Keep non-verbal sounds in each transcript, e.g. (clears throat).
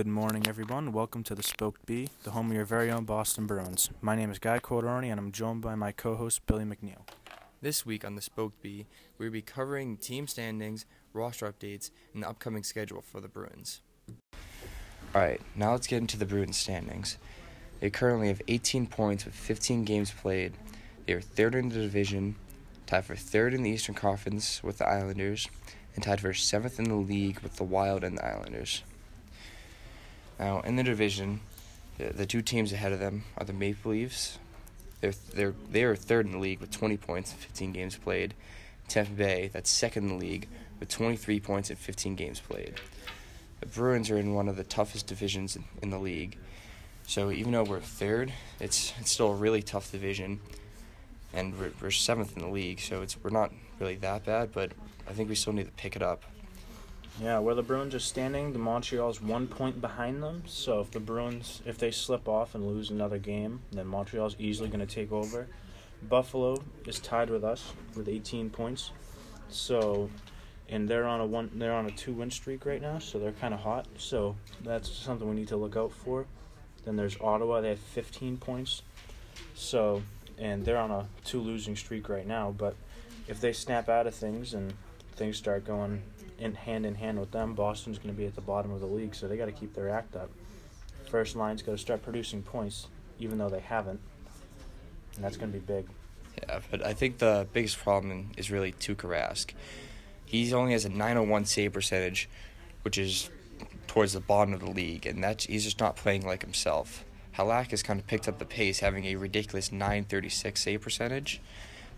Good morning, everyone. Welcome to the Spoked B, the home of your very own Boston Bruins. My name is Guy Corderoni, and I'm joined by my co-host Billy McNeil. This week on the Spoked B, we'll be covering team standings, roster updates, and the upcoming schedule for the Bruins. Alright, now let's get into the Bruins standings. They currently have 18 points with 15 games played. They are third in the division, tied for third in the Eastern Conference with the Islanders, and tied for seventh in the league with the Wild and the Islanders. Now, in the division, the, the two teams ahead of them are the Maple Leafs. They're, they're, they are third in the league with 20 points in 15 games played. Tampa Bay, that's second in the league with 23 points in 15 games played. The Bruins are in one of the toughest divisions in, in the league. So even though we're third, it's it's still a really tough division, and we're, we're seventh in the league. So it's we're not really that bad, but I think we still need to pick it up. Yeah, where the Bruins are standing, the Montreal's one point behind them. So if the Bruins, if they slip off and lose another game, then Montreal's easily going to take over. Buffalo is tied with us with 18 points. So, and they're on a one, they're on a two-win streak right now. So they're kind of hot. So that's something we need to look out for. Then there's Ottawa. They have 15 points. So, and they're on a two losing streak right now. But if they snap out of things and things start going in hand in hand with them, Boston's going to be at the bottom of the league, so they got to keep their act up. First line's got to start producing points, even though they haven't, and that's going to be big. Yeah, but I think the biggest problem is really Tuukka Rask. He only has a 901 save percentage, which is towards the bottom of the league, and that's he's just not playing like himself. Halak has kind of picked up the pace, having a ridiculous 936 save percentage,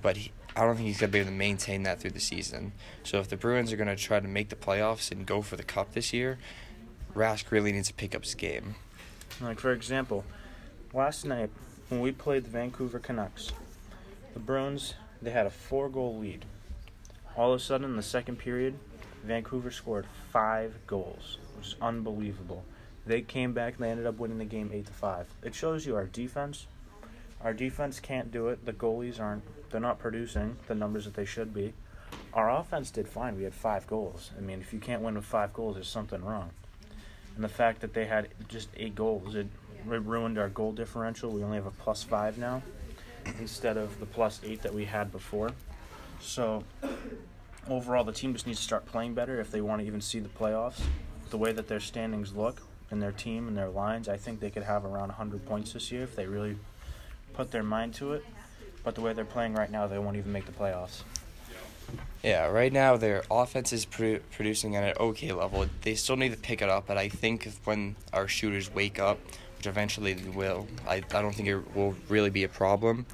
but he, I don't think he's going to be able to maintain that through the season. So if the Bruins are going to try to make the playoffs and go for the cup this year, Rask really needs to pick up his game. Like for example, last night when we played the Vancouver Canucks, the Bruins they had a four-goal lead. All of a sudden, in the second period, Vancouver scored five goals, which is unbelievable. They came back and they ended up winning the game eight to five. It shows you our defense. Our defense can't do it. The goalies aren't they're not producing the numbers that they should be. Our offense did fine. We had five goals. I mean, if you can't win with five goals, there's something wrong. And the fact that they had just eight goals, it, it ruined our goal differential. We only have a plus five now instead of the plus eight that we had before. So overall, the team just needs to start playing better if they want to even see the playoffs. The way that their standings look and their team and their lines, I think they could have around 100 points this year if they really put their mind to it. But the way they're playing right now, they won't even make the playoffs. Yeah, right now their offense is produ- producing at an okay level. They still need to pick it up, but I think when our shooters wake up, which eventually they will, I, I don't think it will really be a problem.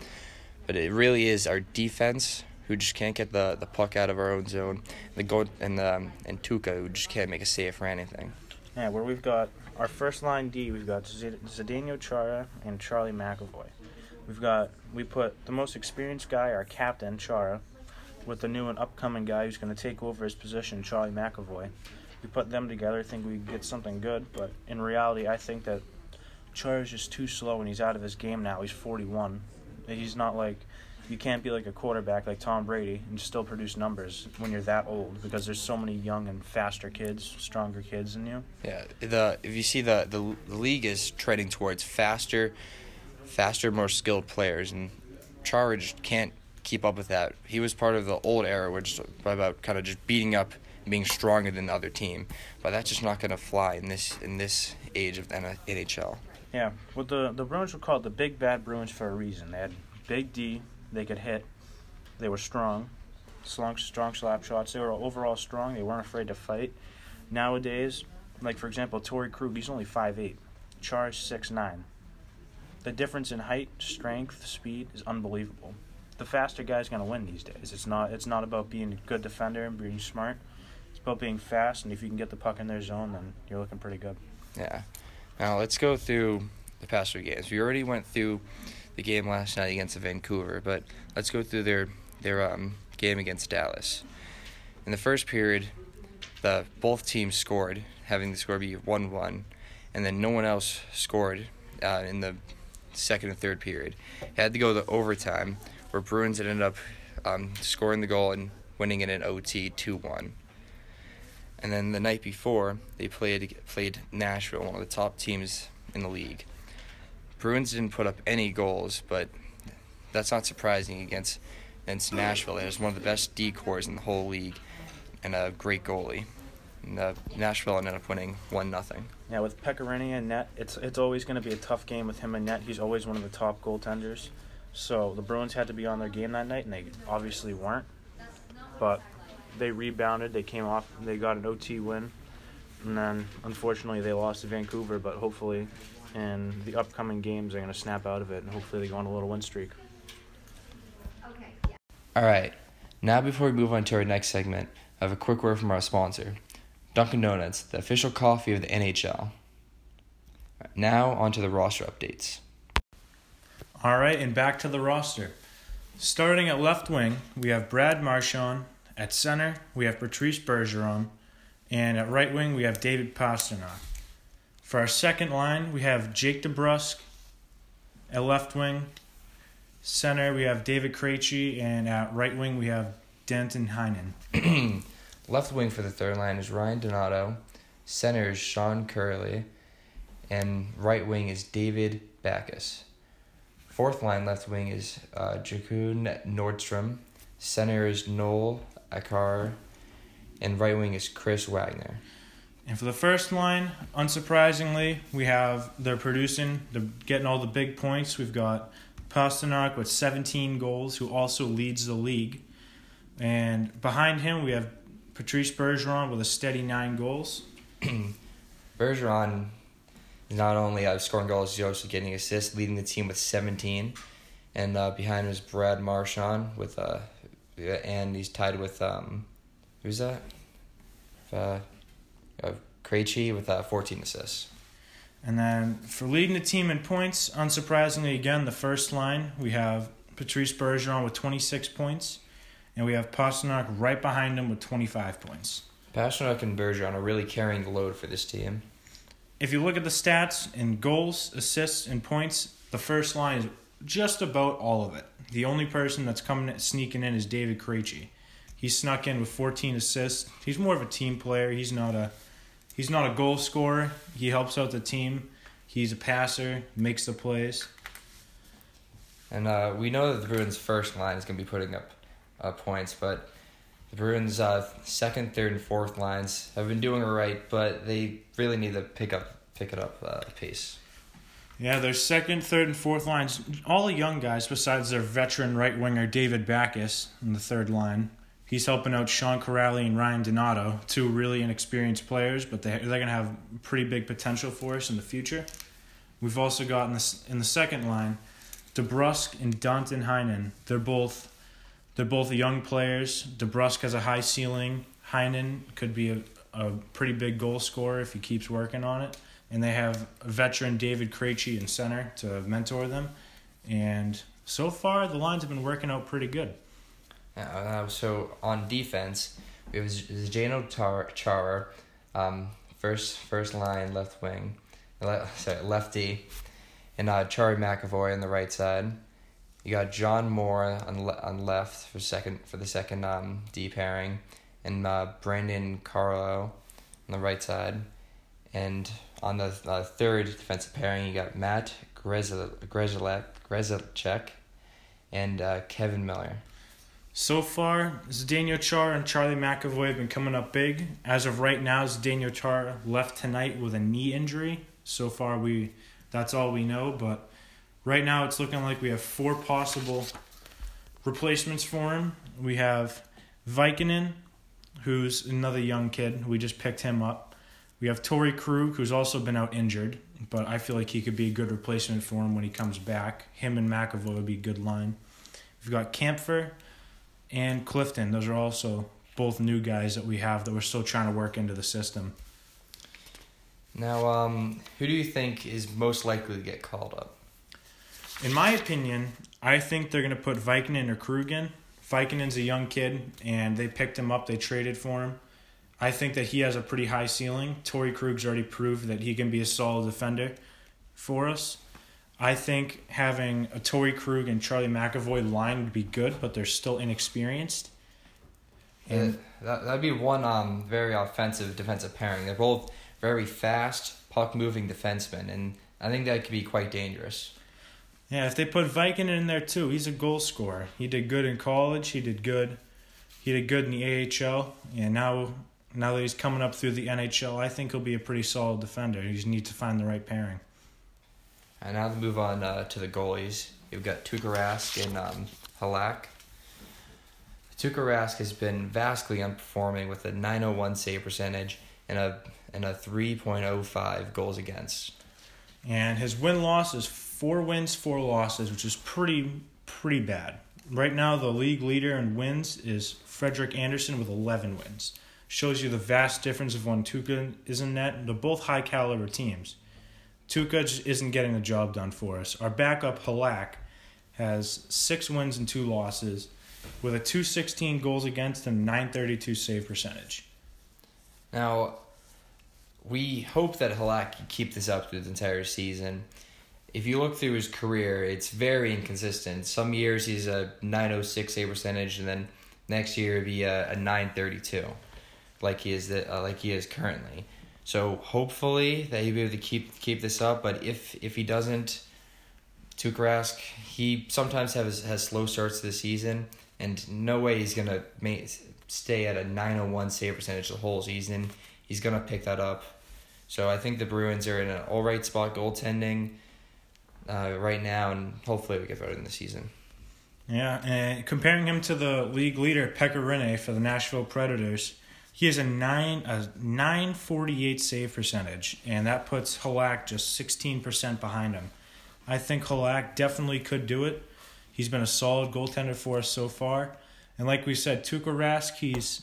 But it really is our defense who just can't get the, the puck out of our own zone, the go and the, um, and Tuukka who just can't make a save for anything. Yeah, where we've got our first line D, we've got Zdeno Chara and Charlie McAvoy. We've got we put the most experienced guy, our captain Chara, with the new and upcoming guy who's going to take over his position, Charlie McAvoy. We put them together, think we get something good, but in reality, I think that Chara's just too slow and he's out of his game now. He's 41. He's not like you can't be like a quarterback like Tom Brady and still produce numbers when you're that old because there's so many young and faster kids, stronger kids than you. Yeah, the if you see the the, the league is trending towards faster faster, more skilled players, and just can't keep up with that. He was part of the old era, which about kind of just beating up and being stronger than the other team, but that's just not going to fly in this in this age of the NHL. Yeah, well, the the Bruins were called the Big Bad Bruins for a reason. They had big D, they could hit, they were strong, strong, strong slap shots. They were overall strong. They weren't afraid to fight. Nowadays, like for example, Torey Krug, he's only five eight. Chara's six nine the difference in height, strength, speed is unbelievable. The faster guy's going to win these days. It's not it's not about being a good defender and being smart. It's about being fast, and if you can get the puck in their zone, then you're looking pretty good. Yeah. Now let's go through the past three games. We already went through the game last night against Vancouver, but let's go through their their um, game against Dallas. In the first period, the both teams scored, having the score be one one, and then no one else scored uh, in the second and third period. Had to go to overtime, where Bruins ended up um, scoring the goal and winning in an OT 2 1. And then the night before, they played played Nashville, one of the top teams in the league. Bruins didn't put up any goals, but that's not surprising against against Nashville. It was one of the best decors in the whole league, and a great goalie. And, uh, Nashville ended up winning one nothing. Yeah, with Pekka Rinne and net, it's it's always going to be a tough game with him and net. He's always one of the top goaltenders. So the Bruins had to be on their game that night, and they obviously weren't. But they rebounded. They came off. They got an OT win, and then unfortunately they lost to Vancouver. But hopefully, in the upcoming games, they're going to snap out of it, and hopefully they go on a little win streak. All right. Now, before we move on to our next segment, I have a quick word from our sponsor, Dunkin' Donuts, the official coffee of the NHL. Now, on to the roster updates. All right, and back to the roster. Starting at left wing, we have Brad Marchand. At center, we have Patrice Bergeron. And at right wing, we have David Pastrnak. For our second line, we have Jake DeBrusk. At left wing, center, we have David Krejci. And at right wing, we have Danton Heinen. (clears throat) left wing for the third line is Ryan Donato. Center is Sean Kuraly. And right wing is David Backes. Fourth line left wing is uh, Joakim Nordstrom. Center is Noel Acciari. And right wing is Chris Wagner. And for the first line, unsurprisingly, we have they're producing, they're getting all the big points. We've got Pastrnak with 17 goals, who also leads the league. And behind him, we have Patrice Bergeron with a steady nine goals. (clears throat) Bergeron is not only uh, scoring goals, he's also getting assists, leading the team with 17. And uh, behind him is Brad Marchand with, uh, and he's tied with, um, who's that? Uh, uh, Krejci with uh, 14 assists. And then for leading the team in points, unsurprisingly, again, the first line, we have Patrice Bergeron with 26 points, and we have Pastrnak right behind him with 25 points. Pastrnak and Bergeron are really carrying the load for this team. If you look at the stats in goals, assists, and points, the first line is just about all of it. The only person that's coming sneaking in is David Krejci. He snuck in with 14 assists. He's more of a team player. He's not a he's not a goal scorer. He helps out the team. He's a passer, makes the plays. And uh, we know that the Bruins' first line is going to be putting up uh, points, but the Bruins' uh, second, third, and fourth lines have been doing all right, but they really need to pick up pick it up uh, pace. Yeah, their second, third, and fourth lines, all the young guys besides their veteran right winger David Backes in the third line. He's helping out Sean Kuraly and Ryan Donato, two really inexperienced players, but they, they're going to have pretty big potential for us in the future. We've also got in the, in the second line DeBrusk and Danton Heinen. They're both they're both young players. DeBrusk has a high ceiling. Heinen could be a, a pretty big goal scorer if he keeps working on it. And they have veteran David Krejci in center to mentor them. And so far, the lines have been working out pretty good. Uh, so on defense, we have Zdeno Chara, um, first first line left wing, le- sorry lefty, and uh, Charlie McAvoy on the right side. You got John Moore on le- on left for second for the second um, D pairing, and uh, Brandon Carlo on the right side, and on the uh, third defensive pairing you got Matt Grzelcyk and uh, Kevan Miller. So far, Zdeno Char and Charlie McAvoy have been coming up big. As of right now, Zdeno Char left tonight with a knee injury. So far, we that's all we know, but Right now, it's looking like we have four possible replacements for him. We have Vikinen, who's another young kid. We just picked him up. We have Torey Krug, who's also been out injured, but I feel like he could be a good replacement for him when he comes back. Him and McAvoy would be a good line. We've got Kampfer and Clifton. Those are also both new guys that we have that we're still trying to work into the system. Now, um, who do you think is most likely to get called up? In my opinion, I think they're going to put Vikinen or Krug in. Vikinen's a young kid, and they picked him up. They traded for him. I think that he has a pretty high ceiling. Torey Krug's already proved that he can be a solid defender for us. I think having a Torey Krug and Charlie McAvoy line would be good, but they're still inexperienced. And that that'd be one um very offensive defensive pairing. They're both very fast, puck moving defensemen, and I think that could be quite dangerous. Yeah, if they put Viking in there too, he's a goal scorer. He did good in college. He did good. He did good in the AHL, and now now that he's coming up through the NHL, I think he'll be a pretty solid defender. He just needs to find the right pairing. And now to move on uh, to the goalies, you've got Tuukka Rask and um, Halak. Tuukka Rask has been vastly underperforming with a 901 save percentage and a and a 3.05 goals against. And his win loss is four wins, four losses, which is pretty pretty bad. Right now, the league leader in wins is Frederik Andersen with 11 wins. Shows you the vast difference of when Tuukka is in net. They're both high caliber teams. Tuukka just isn't getting the job done for us. Our backup Halak has six wins and two losses, with a 216 goals against and 932 save percentage. Now, we hope that Halak can keep this up through the entire season. If you look through his career, it's very inconsistent. Some years he's a 906 save percentage, and then next year be a, a 932, like he is the, uh, like he is currently. So hopefully that he'll be able to keep keep this up. But if if he doesn't, Tuukka Rask, he sometimes has has slow starts this season, and no way he's gonna make, stay at a 901 save percentage the whole season. He's gonna pick that up. So I think the Bruins are in an all right spot goaltending uh, right now, and hopefully we get better in the season. Yeah, and comparing him to the league leader Pekka Rinne for the Nashville Predators, he has a nine a nine forty eight save percentage, and that puts Halak just sixteen percent behind him. I think Halak definitely could do it. He's been a solid goaltender for us so far, and like we said, Tuukka Rask, he's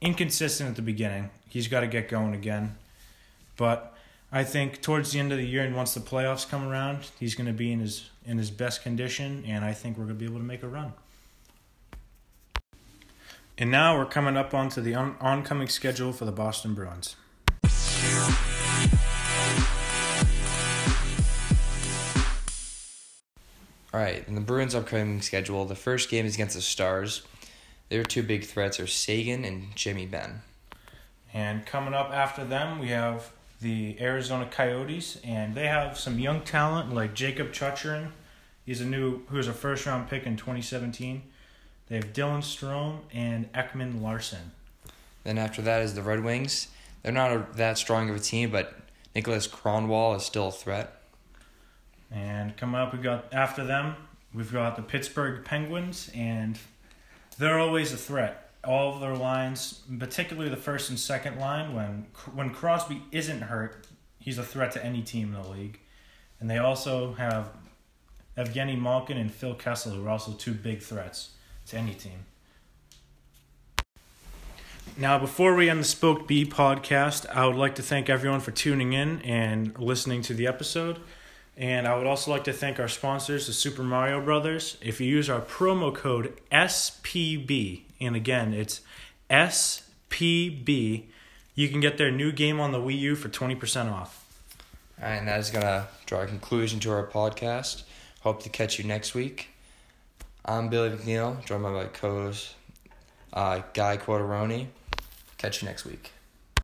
inconsistent at the beginning. He's got to get going again, but I think towards the end of the year and once the playoffs come around, he's going to be in his in his best condition, and I think we're going to be able to make a run. And now we're coming up onto the on- oncoming schedule for the Boston Bruins. All right, in the Bruins' upcoming schedule, the first game is against the Stars. Their two big threats are Seguin and Jamie Benn. And coming up after them, we have the Arizona Coyotes, and they have some young talent like Jakob Chychrun. He's a new, who was a first round pick in 2017. They have Dylan Strome and Ekman Larsson. Then after that is the Red Wings. They're not a, that strong of a team, but Niklas Kronwall is still a threat. And coming up, we got after them, we've got the Pittsburgh Penguins, and they're always a threat. All of their lines, particularly the first and second line, when when Crosby isn't hurt, he's a threat to any team in the league. And they also have Evgeny Malkin and Phil Kessel, who are also two big threats to any team. Now, before we end the Spoked B podcast, I would like to thank everyone for tuning in and listening to the episode. And I would also like to thank our sponsors, the Super Mario Brothers. If you use our promo code SPB, and again, it's SPB, you can get their new game on the Wii U for 20% off. And that is going to draw a conclusion to our podcast. Hope to catch you next week. I'm Billy McNeil, joined by my co host, uh, Guy Quateroni. Catch you next week.